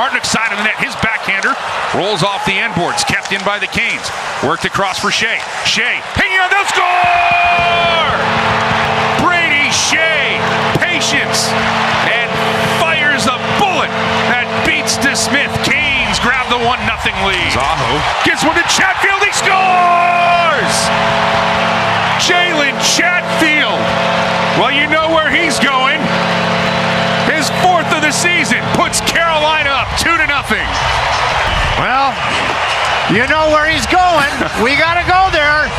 Martinook side of the net. His backhander rolls off the end boards. Kept in by the Canes. Worked across for Skjei. Skjei hanging on. They'll score! Brady Skjei. Patience. And fires a bullet that beats to Smith. Canes grab the 1 nothing lead. Zaho Gets one to Chatfield. He scores! Jalen Chatfield. Well, you know where he's going. His fourth of the season puts Carolina up two to nothing. Well, you know where he's going. we got to go there.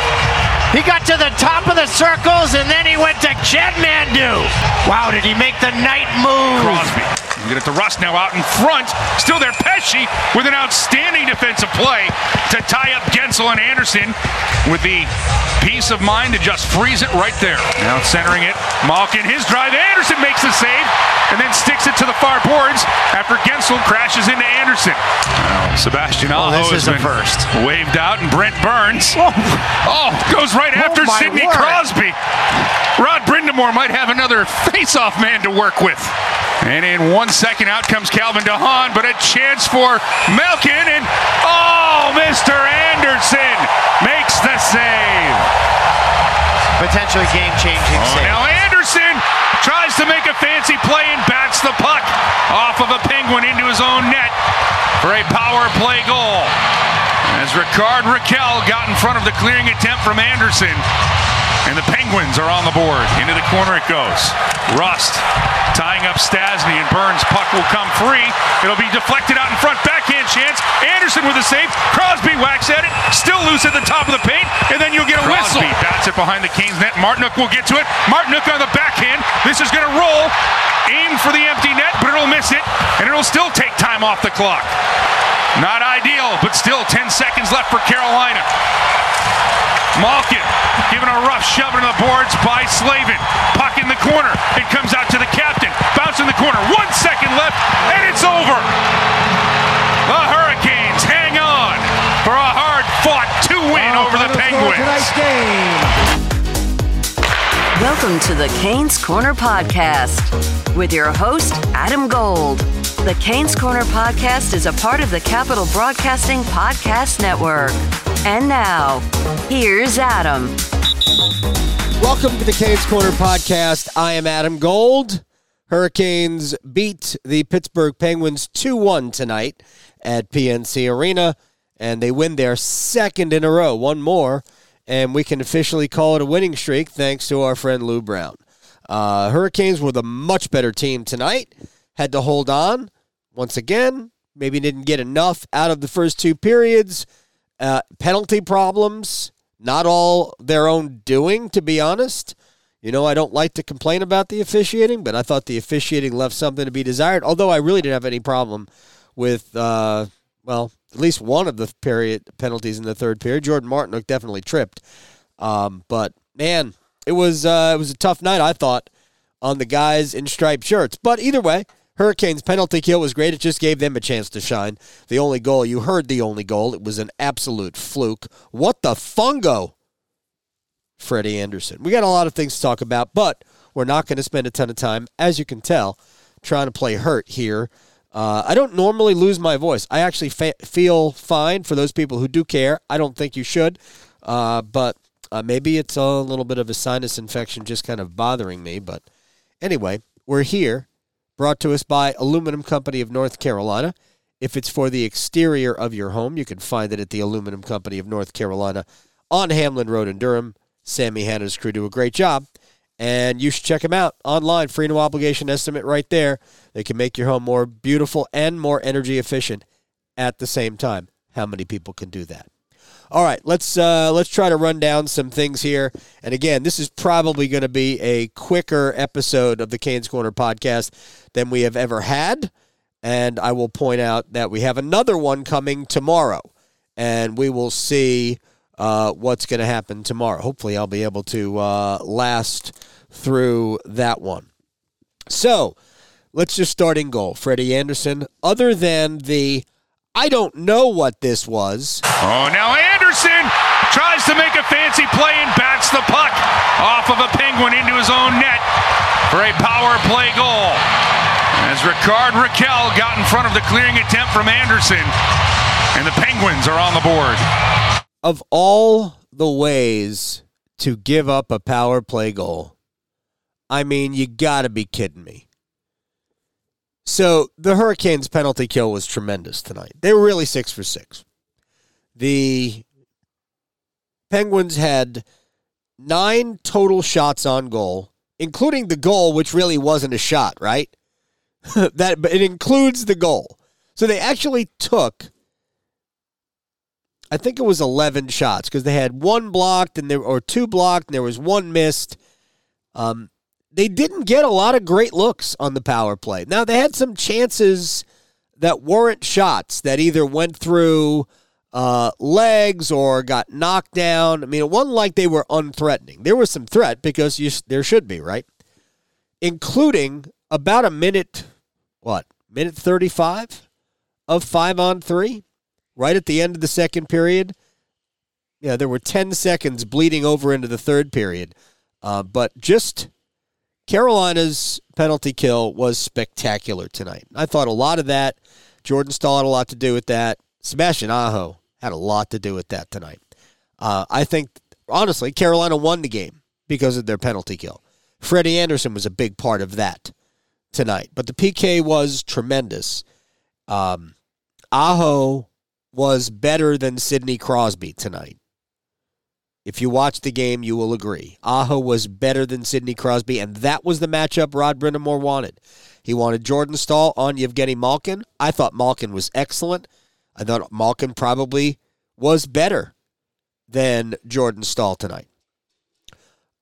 He got to the top of the circles and then he went to Jedmandu. Wow, did he make the night move? Crosby. You get it to Rust now out in front. Still there, Pesce with an outstanding defensive play to tie up Guentzel and Andersen with the peace of mind to just freeze it right there. Now centering it. Malkin, his drive. Andersen makes the save and then sticks it to the far boards after Guentzel crashes into Andersen. Well, Sebastian Oh, Aho this is been first. waved out and Brent Burns. Oh, oh goes right oh, after my Sidney word. Crosby. Rod Brind'Amour might have another face-off man to work with. And in one second, out comes Calvin DeHaan, but a chance for Malkin, and oh, Mr. Andersen makes the save. Potentially game-changing Oh, save. now Andersen tries to make a fancy play and bats the puck off of a penguin into his own net for a power play goal. As Rickard Rakell got in front of the clearing attempt from Andersen. And the Penguins are on the board. Into the corner it goes. Rust tying up Stastny and Burns. Puck will come free. It'll be deflected out in front. Backhand chance. Andersen with a save. Crosby whacks at it. Still loose at the top of the paint. And then you'll get a Crosby whistle. bats it behind the Canes net. Martinook will get to it. Martinook on the backhand. This is going to roll. Aim for the empty net, but it'll miss it. And it'll still take time off the clock. Not ideal, but still 10 seconds left for Carolina. Malkin giving a rough shove into the boards by Slavin. Puck in the corner. It comes out to the captain. Bounce in the corner. One second left, and it's over. The Hurricanes hang on for a hard fought two win over the Penguins. Welcome to the Canes Corner Podcast with your host, Adam Gold. The Canes Corner Podcast is a part of the Capital Broadcasting Podcast Network. And now, here's Adam. Welcome to the Canes Corner podcast. I am Adam Gold. Hurricanes beat the Pittsburgh Penguins 2 1 tonight at PNC Arena, and they win their second in a row, one more, and we can officially call it a winning streak thanks to our friend Lou Brown. Uh, Hurricanes were the much better team tonight, had to hold on once again, maybe didn't get enough out of the first two periods. Uh, penalty problems, not all their own doing, to be honest. You know, I don't like to complain about the officiating, but I thought the officiating left something to be desired. Although I really didn't have any problem with, uh, well, at least one of the period penalties in the third period. Jordan Martinook definitely tripped, um, but man, it was uh, it was a tough night. I thought on the guys in striped shirts, but either way, Hurricanes penalty kill was great. It just gave them a chance to shine. The only goal, you heard the only goal. It was an absolute fluke. What the fungo? Freddie Andersen. We got a lot of things to talk about, but we're not going to spend a ton of time, as you can tell, trying to play hurt here. Uh, I don't normally lose my voice. I actually fa- feel fine for those people who do care. I don't think you should, uh, but uh, maybe it's a little bit of a sinus infection just kind of bothering me. But anyway, we're here, brought to us by Aluminum Company of North Carolina. If it's for the exterior of your home, you can find it at the Aluminum Company of North Carolina on Hamlin Road in Durham. Sammy Hanna's crew do a great job. And you should check them out online. Free no obligation estimate right there. They can make your home more beautiful and more energy efficient at the same time. How many people can do that? All right, let's uh, let's try to run down some things here. And again, this is probably going to be a quicker episode of the Canes Corner podcast than we have ever had. And I will point out that we have another one coming tomorrow, and we will see uh, what's going to happen tomorrow. Hopefully, I'll be able to uh, last through that one. So let's just start in goal. Freddie Andersen, other than the I don't know what this was. Oh, now Andersen tries to make a fancy play and bats the puck off of a penguin into his own net for a power play goal. As Rickard Rakell got in front of the clearing attempt from Andersen, and the Penguins are on the board. Of all the ways to give up a power play goal, I mean, you got to be kidding me. So the Hurricanes' penalty kill was tremendous tonight. They were really six for six. The Penguins had nine total shots on goal, including the goal, which really wasn't a shot, right? that but it includes the goal. So they actually took I think it was 11 shots because they had one blocked and there or two blocked and there was one missed. Um, they didn't get a lot of great looks on the power play. Now they had some chances that weren't shots that either went through uh, legs or got knocked down. I mean, it wasn't like they were unthreatening. There was some threat because you, there should be, right? Including about a minute, what, minute 35 of five on three, right at the end of the second period. Yeah, there were 10 seconds bleeding over into the third period. Uh, but just Carolina's penalty kill was spectacular tonight. I thought a lot of that. Jordan Staal had a lot to do with that. Sebastian Aho had a lot to do with that tonight. Uh, I think, honestly, Carolina won the game because of their penalty kill. Freddie Andersen was a big part of that tonight. But the PK was tremendous. Um, Aho was better than Sidney Crosby tonight. If you watch the game, you will agree. Aho was better than Sidney Crosby, and that was the matchup Rod Brind'Amour wanted. He wanted Jordan Staal on Evgeny Malkin. I thought Malkin was excellent. I thought Malkin probably was better than Jordan Staal tonight.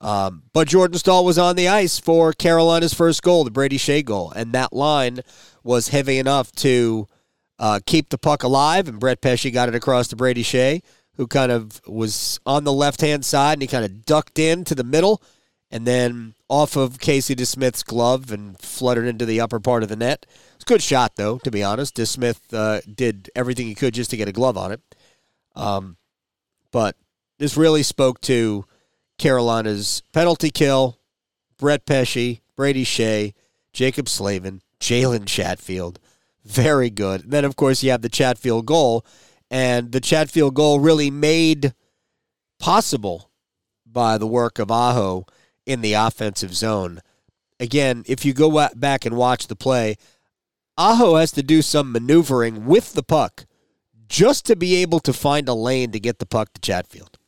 Um, but Jordan Staal was on the ice for Carolina's first goal, the Brady Skjei goal, and that line was heavy enough to uh, keep the puck alive. And Brett Pesce got it across to Brady Skjei, who kind of was on the left hand side, and he kind of ducked in to the middle, and then off of Casey DeSmith's glove and fluttered into the upper part of the net. Good shot, though, to be honest. DeSmith uh, did everything he could just to get a glove on it. Um, but this really spoke to Carolina's penalty kill, Brett Pesce, Brady Skjei, Jaccob Slavin, Jalen Chatfield. Very good. And then, of course, you have the Chatfield goal. And the Chatfield goal really made possible by the work of Aho in the offensive zone. Again, if you go back and watch the play, Aho has to do some maneuvering with the puck just to be able to find a lane to get the puck to Chatfield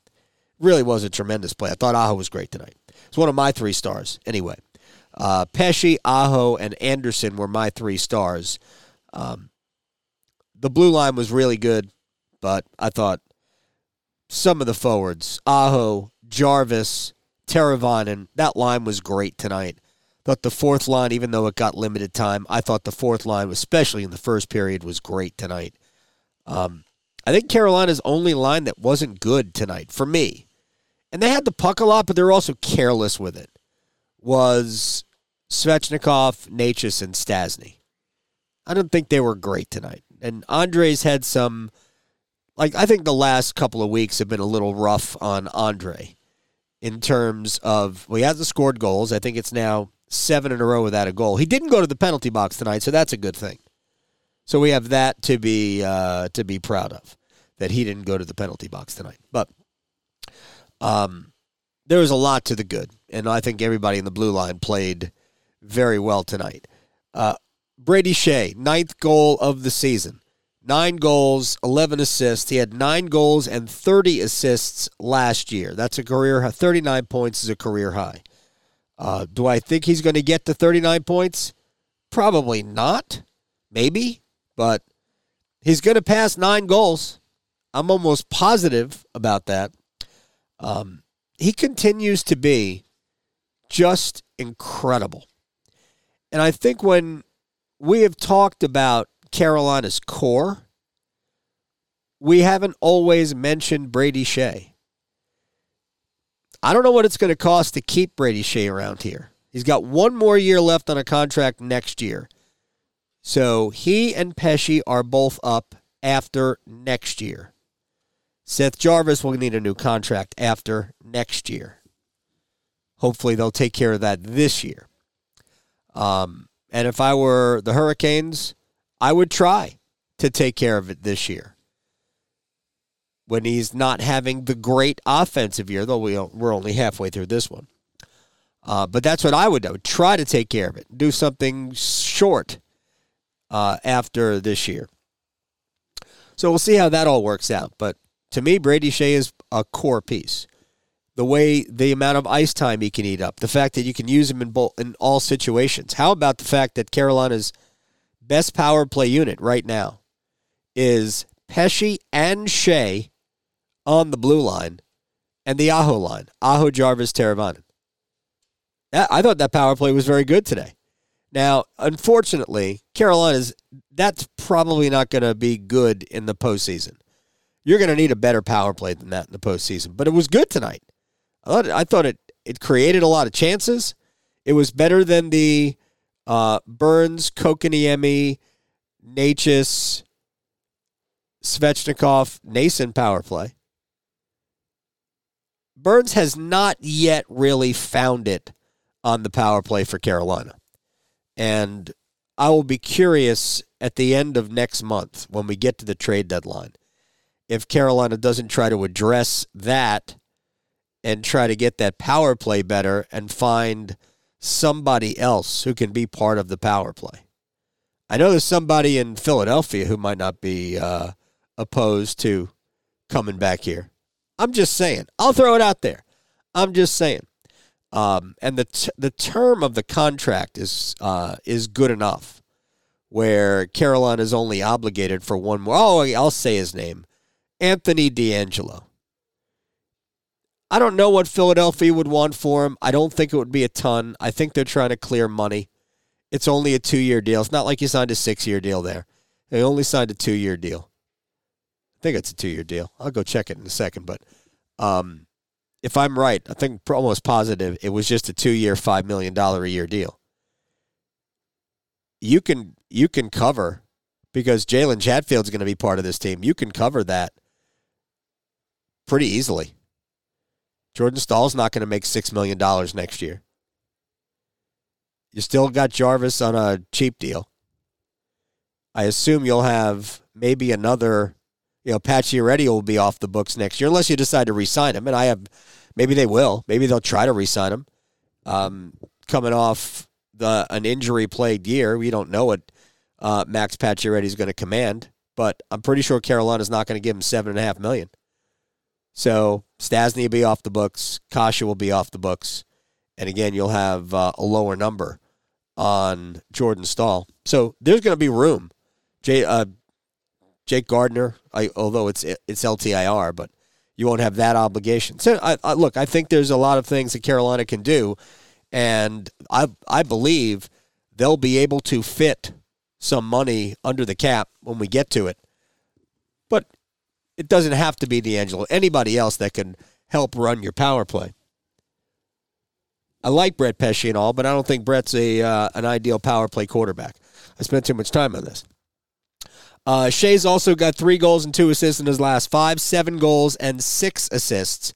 really was a tremendous play. I thought Aho was great tonight. It's one of my three stars. Anyway, uh, Pesce, Aho, and Andersen were my three stars. Um, the blue line was really good, but I thought some of the forwards, Aho, Jarvis, Teravainen, that line was great tonight. Thought the fourth line, even though it got limited time, I thought the fourth line, especially in the first period, was great tonight. Um, I think Carolina's only line that wasn't good tonight for me and they had the puck a lot, but they were also careless with it, was Svechnikov, Necas, and Stastny. I don't think they were great tonight. And Andre's had some, like, I think the last couple of weeks have been a little rough on Andre in terms of, well, he hasn't scored goals. I think it's now seven in a row without a goal. He didn't go to the penalty box tonight, so that's a good thing. So we have that to be uh, to be proud of that he didn't go to the penalty box tonight. But um, there was a lot to the good, and I think everybody in the blue line played very well tonight. Uh, Brady Skjei, ninth goal of the season. Nine goals, 11 assists. He had nine goals and 30 assists last year. That's a career high. 39 points is a career high. Uh, do I think he's going to get to 39 points? Probably not. Maybe. But he's going to pass nine goals. I'm almost positive about that. Um, he continues to be just incredible. And I think when we have talked about Carolina's core, we haven't always mentioned Brady Skjei. I don't know what it's going to cost to keep Brady Skjei around here. He's got one more year left on a contract next year. So he and Pesce are both up after next year. Seth Jarvis will need a new contract after next year. Hopefully, they'll take care of that this year. Um, And if I were the Hurricanes, I would try to take care of it this year. When he's not having the great offensive year, though we, we're only halfway through this one. Uh, but that's what I would do. Try to take care of it. Do something short uh, after this year. So we'll see how that all works out. But to me, Brady Skjei is a core piece. The way, the amount of ice time he can eat up, the fact that you can use him in both, in all situations. How about the fact that Carolina's best power play unit right now is Pesce and Skjei on the blue line and the Aho line, Aho Jarvis Teravainen. I thought that power play was very good today. Now, unfortunately, Carolina's that's probably not going to be good in the postseason. You're going to need a better power play than that in the postseason. But it was good tonight. I thought, I thought it it created a lot of chances. It was better than the uh, Burns, Kotkaniemi, Necas, Svechnikov, Noesen power play. Burns has not yet really found it on the power play for Carolina. And I will be curious at the end of next month when we get to the trade deadline if Carolina doesn't try to address that and try to get that power play better and find somebody else who can be part of the power play. I know there's somebody in Philadelphia who might not be uh, opposed to coming back here. I'm just saying. I'll throw it out there. I'm just saying. Um, and the t- the term of the contract is uh, is good enough, where Carolina is only obligated for one more. Oh, I'll say his name, Anthony DeAngelo. I don't know what Philadelphia would want for him. I don't think it would be a ton. I think they're trying to clear money. It's only a two year deal. It's not like you signed a six year deal there. They only signed a two year deal. Think it's a two year deal. I'll go check it in a second, but um, if I'm right, I think almost positive it was just a two year, five million dollar a year deal. You can you can cover because Jalen Chatfield's going to be part of this team. You can cover that pretty easily. Jordan Staal's not going to make six million dollars next year. You still got Jarvis on a cheap deal. I assume you'll have maybe another you know, Pacioretty will be off the books next year unless you decide to re-sign him. And I have, maybe they will. Maybe they'll try to re-sign him. Um, coming off the an injury-plagued year, we don't know what uh, Max Pacioretty is going to command, but I'm pretty sure Carolina's not going to give him seven and a half million. So Stastny will be off the books. Kasha will be off the books, and again, you'll have uh, a lower number on Jordan Staal. So there's going to be room. Jay, uh, Jake Gardiner, I, although it's it's LTIR, but you won't have that obligation. So, I, I, look, I think there's a lot of things that Carolina can do, and I I believe they'll be able to fit some money under the cap when we get to it. But it doesn't have to be DeAngelo. Anybody else that can help run your power play. I like Brett Pesce and all, but I don't think Brett's a uh, an ideal power play quarterback. I spent too much time on this. Uh, Skjei's also got three goals and two assists in his last five, seven goals and six assists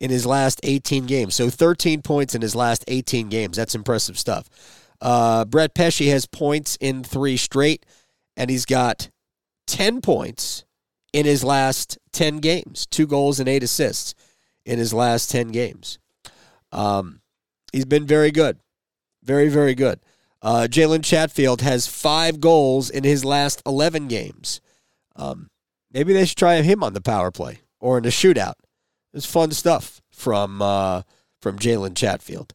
in his last 18 games. So 13 points in his last 18 games. That's impressive stuff. Uh, Brett Pesce has points in three straight, and he's got 10 points in his last 10 games, two goals and eight assists in his last 10 games. Um, he's been very good. Very, very good. Uh, Jalen Chatfield has five goals in his last 11 games. Um, maybe they should try him on the power play or in a shootout. It's fun stuff from uh, from Jalen Chatfield.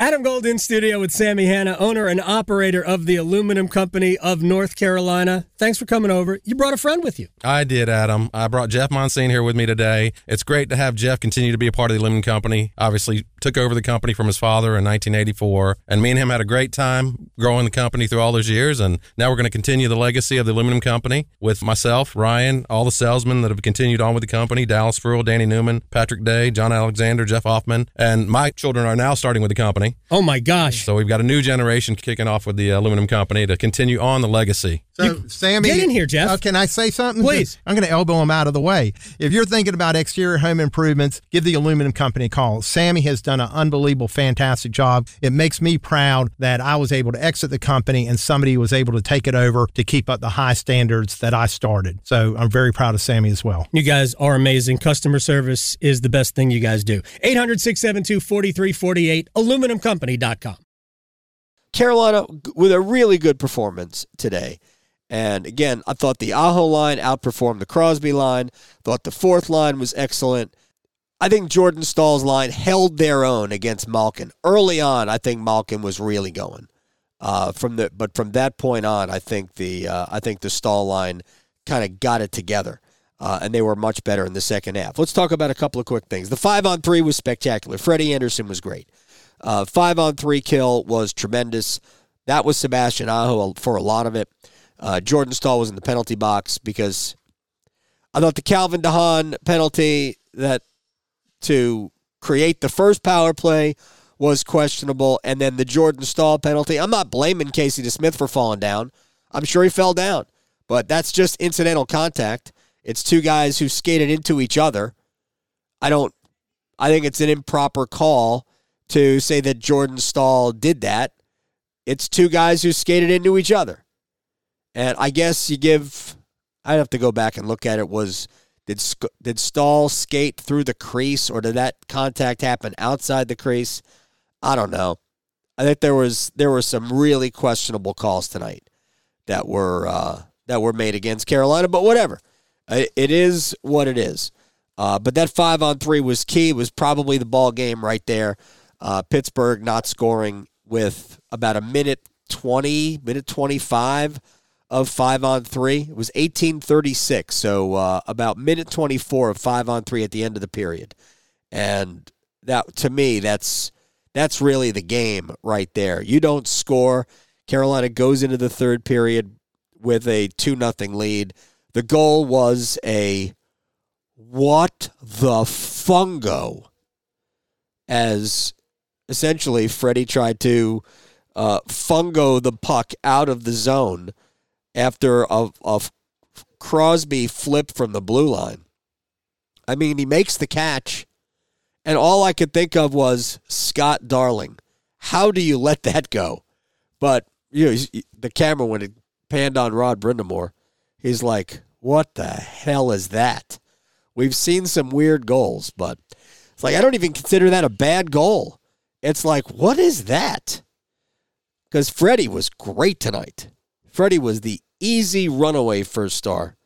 Adam Gold in studio with Sammy Hanna, owner and operator of the Aluminum Company of North Carolina. Thanks for coming over. You brought a friend with you. I did, Adam. I brought Jeff Monsine here with me today. It's great to have Jeff continue to be a part of the Aluminum Company. Obviously, took over the company from his father in 1984, and me and him had a great time growing the company through all those years. And now we're going to continue the legacy of the Aluminum Company with myself, Ryan, all the salesmen that have continued on with the company Dallas Fruhl, Danny Newman, Patrick Day, John Alexander, Jeff Hoffman, and my children are now starting with the company. Oh, my gosh. So we've got a new generation kicking off with the Aluminum Company to continue on the legacy. So, You- Sammy, get in here, Jeff. Uh, can I say something? Please. I'm going to elbow him out of the way. If you're thinking about exterior home improvements, give the aluminum company a call. Sammy has done an unbelievable, fantastic job. It makes me proud that I was able to exit the company and somebody was able to take it over to keep up the high standards that I started. So I'm very proud of Sammy as well. You guys are amazing. Customer service is the best thing you guys do. 800 672 4348, aluminumcompany.com. Carolina with a really good performance today. And again, I thought the Aho line outperformed the Crosby line. Thought the fourth line was excellent. I think Jordan Staal's line held their own against Malkin. Early on, I think Malkin was really going. Uh, from the but from that point on, I think the uh, I think the Staal line kind of got it together, uh, and they were much better in the second half. Let's talk about a couple of quick things. The five on three was spectacular. Freddie Andersen was great. Uh, five on three kill was tremendous. That was Sebastian Aho for a lot of it. Uh, Jordan Staal was in the penalty box because I thought the Calvin DeHaan penalty that to create the first power play was questionable, and then the Jordan Staal penalty. I'm not blaming Casey DeSmith for falling down. I'm sure he fell down, but that's just incidental contact. It's two guys who skated into each other. I don't. I think it's an improper call to say that Jordan Staal did that. It's two guys who skated into each other. And I guess you give I'd have to go back and look at it was did did Staal skate through the crease or did that contact happen outside the crease? I don't know. I think there was there were some really questionable calls tonight that were uh, that were made against Carolina, but whatever. It, it is what it is. Uh, but that five on three was key. It was probably the ball game right there. Uh, Pittsburgh not scoring with about a minute twenty, minute twenty five of five on three. It was eighteen thirty six, so uh, about minute twenty four of five on three at the end of the period, and that to me that's that's really the game right there. You don't score. Carolina goes into the third period with a two nothing lead. The goal was a what the fungo as essentially Freddie tried to uh, fungo the puck out of the zone after a, a Crosby flip from the blue line. I mean, he makes the catch, and all I could think of was Scott Darling. How do you let that go? But you know, the camera when it panned on Rod Brind'Amour, he's like, "What the hell is that?" We've seen some weird goals, but it's like I don't even consider that a bad goal. It's like, what is that? Because Freddie was great tonight. Freddie was the easy runaway first star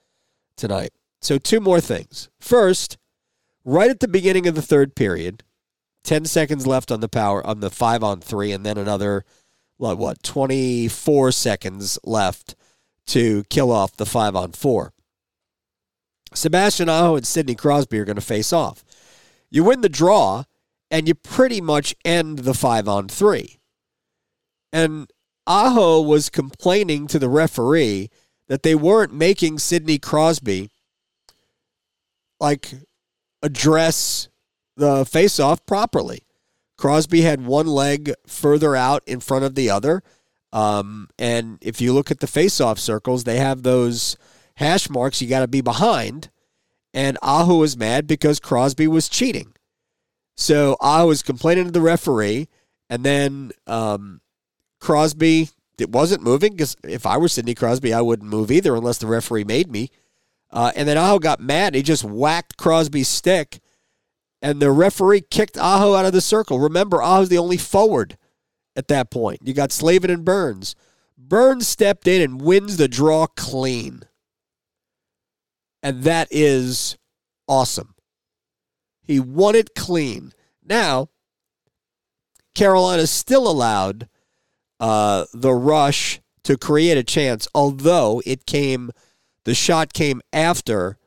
tonight. So, two more things. First, right at the beginning of the third period, 10 seconds left on the power on the five on three, and then another, what, what 24 seconds left to kill off the five on four. Sebastian Aho and Sidney Crosby are going to face off. You win the draw, and you pretty much end the five on three. And Aho was complaining to the referee that they weren't making Sidney Crosby like address the face-off properly. Crosby had one leg further out in front of the other. Um, and if you look at the face-off circles, they have those hash marks you got to be behind. And Aho was mad because Crosby was cheating. So Aho was complaining to the referee, and then um, Crosby it wasn't moving because if I were Sidney Crosby, I wouldn't move either unless the referee made me. Uh, and then Aho got mad. He just whacked Crosby's stick, and the referee kicked Aho out of the circle. Remember, Aho's the only forward at that point. You got Slavin and Burns. Burns stepped in and wins the draw clean. And that is awesome. He won it clean. Now, Carolina's still allowed uh, the rush to create a chance, although it came, the shot came after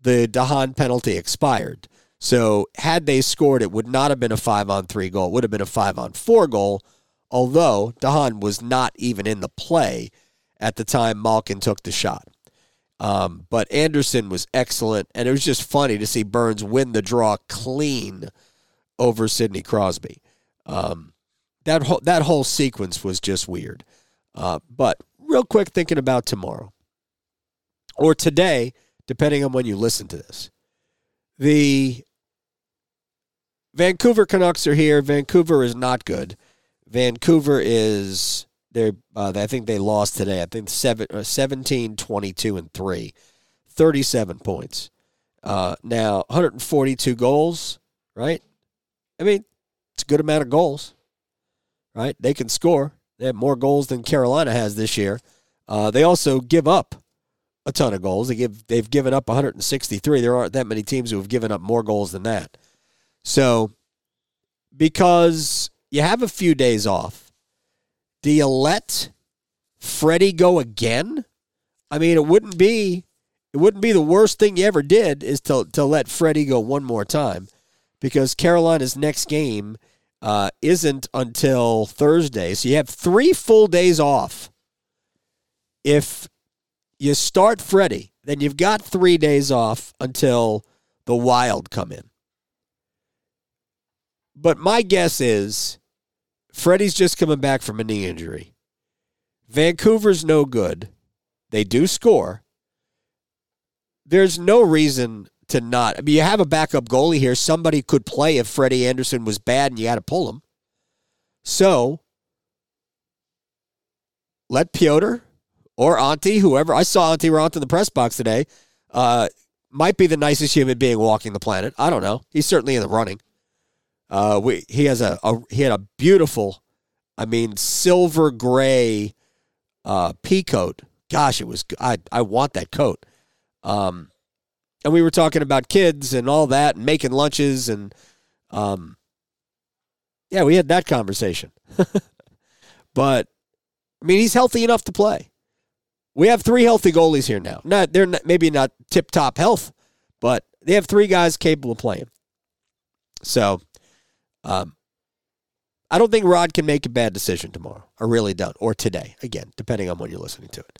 the DeHaan penalty expired. So had they scored, it would not have been a five on three goal. It would have been a five on four goal, although DeHaan was not even in the play at the time Malkin took the shot. Um, but Andersen was excellent, and it was just funny to see Burns win the draw clean over Sidney Crosby. Um, that whole that whole sequence was just weird. Uh, but real quick thinking about tomorrow or today, depending on when you listen to this. The Vancouver Canucks are here. Vancouver is not good. Vancouver is they uh, I think they lost today. I think seven, uh, 17, 22, and 3. 37 points. Uh, now, 142 goals, right? I mean, it's a good amount of goals, right? They can score. They have more goals than Carolina has this year. Uh, they also give up a ton of goals. They give they've given up 163. There aren't that many teams who have given up more goals than that. So, because you have a few days off, do you let Freddie go again? I mean, it wouldn't be it wouldn't be the worst thing you ever did is to to let Freddie go one more time, because Carolina's next game uh, isn't until Thursday, so you have three full days off. If you start Freddie, then you've got three days off until the Wild come in. But my guess is Freddie's just coming back from a knee injury. Vancouver's no good. They do score. There's no reason to not. I mean, you have a backup goalie here. Somebody could play if Freddie Andersen was bad and you had to pull him. So let Pyotr or Antti, whoever. I saw Antti Raanta in the press box today. Uh, might be the nicest human being walking the planet. I don't know. He's certainly in the running. Uh, we, he has a, a, he had a beautiful, I mean, silver gray uh, pea coat. Gosh, it was I I want that coat. Um, and we were talking about kids and all that, and making lunches, and um, yeah, we had that conversation. but I mean, he's healthy enough to play. We have three healthy goalies here now. Not they're not, maybe not tip top health, but they have three guys capable of playing. So, um, I don't think Rod can make a bad decision tomorrow. I really don't, or today. Again, depending on when you're listening to it.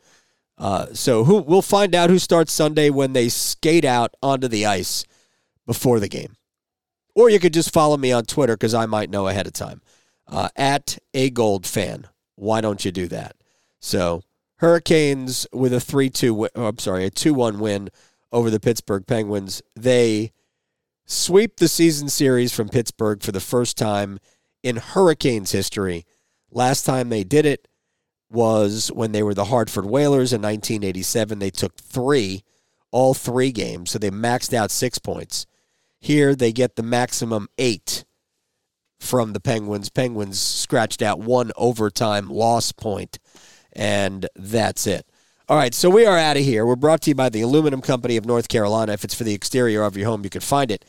Uh, so who we'll find out who starts Sunday when they skate out onto the ice before the game. Or you could just follow me on Twitter because I might know ahead of time. Uh, at a gold fan. Why don't you do that? So Hurricanes with a 3 2, oh, I'm sorry, a 2 1 win over the Pittsburgh Penguins. They sweep the season series from Pittsburgh for the first time in Hurricanes history. Last time they did it was when they were the Hartford Whalers in 1987. They took three, all three games, so they maxed out six points. Here they get the maximum eight from the Penguins. Penguins scratched out one overtime loss point and that's it. All right, so we are out of here. We're brought to you by the Aluminum Company of North Carolina. If it's for the exterior of your home, you can find it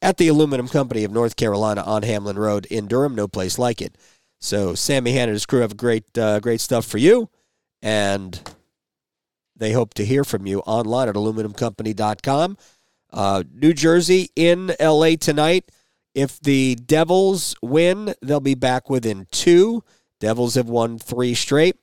at the Aluminum Company of North Carolina on Hamlin Road in Durham. No place like it. So Sammy Hanna and his crew have great, uh, great stuff for you, and they hope to hear from you online at aluminumcompany.com. Uh, New Jersey in LA tonight. If the Devils win, they'll be back within two. Devils have won three straight.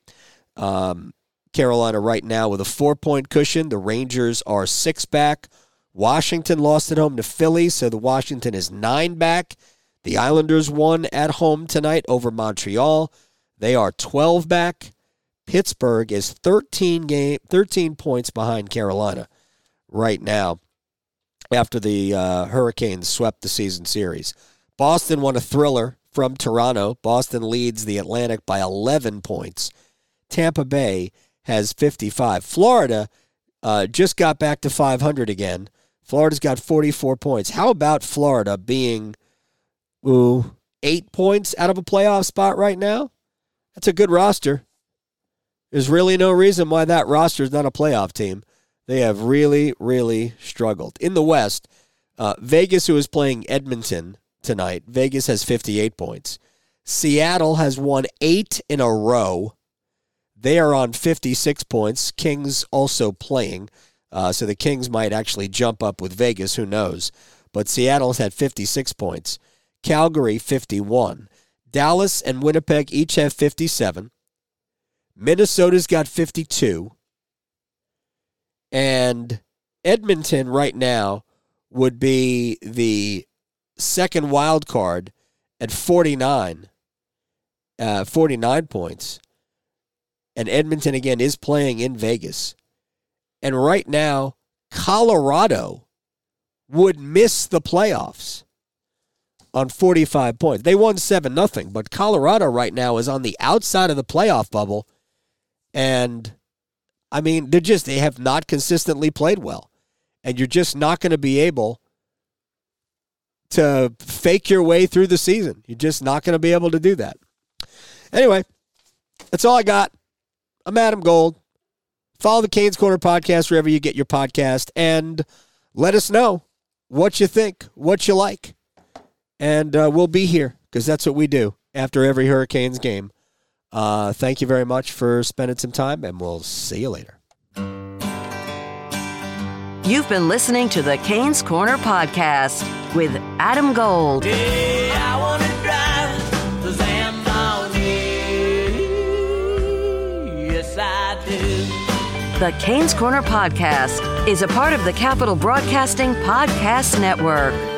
Um, Carolina right now with a four point cushion. The Rangers are six back. Washington lost at home to Philly, so the Washington is nine back. The Islanders won at home tonight over Montreal. They are 12 back. Pittsburgh is 13 game 13 points behind Carolina right now after the uh, Hurricanes swept the season series. Boston won a thriller from Toronto. Boston leads the Atlantic by 11 points. Tampa Bay has 55. Florida uh, just got back to 500 again. Florida's got 44 points. How about Florida being ooh, eight points out of a playoff spot right now? That's a good roster. There's really no reason why that roster is not a playoff team. They have really, really struggled. In the West, uh, Vegas, who is playing Edmonton tonight, Vegas has 58 points. Seattle has won eight in a row. They are on 56 points. Kings also playing. Uh, so the Kings might actually jump up with Vegas. Who knows? But Seattle's had 56 points. Calgary, 51. Dallas and Winnipeg each have 57. Minnesota's got 52. And Edmonton right now would be the second wild card at 49, uh, 49 points. And Edmonton, again, is playing in Vegas. And right now, Colorado would miss the playoffs on 45 points. They won 7 nothing, but Colorado right now is on the outside of the playoff bubble and I mean, they're just they have not consistently played well. And you're just not going to be able to fake your way through the season. You're just not going to be able to do that. Anyway, that's all I got. I'm Adam Gold. Follow the Canes Corner podcast wherever you get your podcast and let us know what you think, what you like. And uh, we'll be here because that's what we do after every Hurricanes game. Uh, thank you very much for spending some time, and we'll see you later. You've been listening to the Canes Corner podcast with Adam Gold. The Canes Corner podcast is a part of the Capital Broadcasting Podcast Network.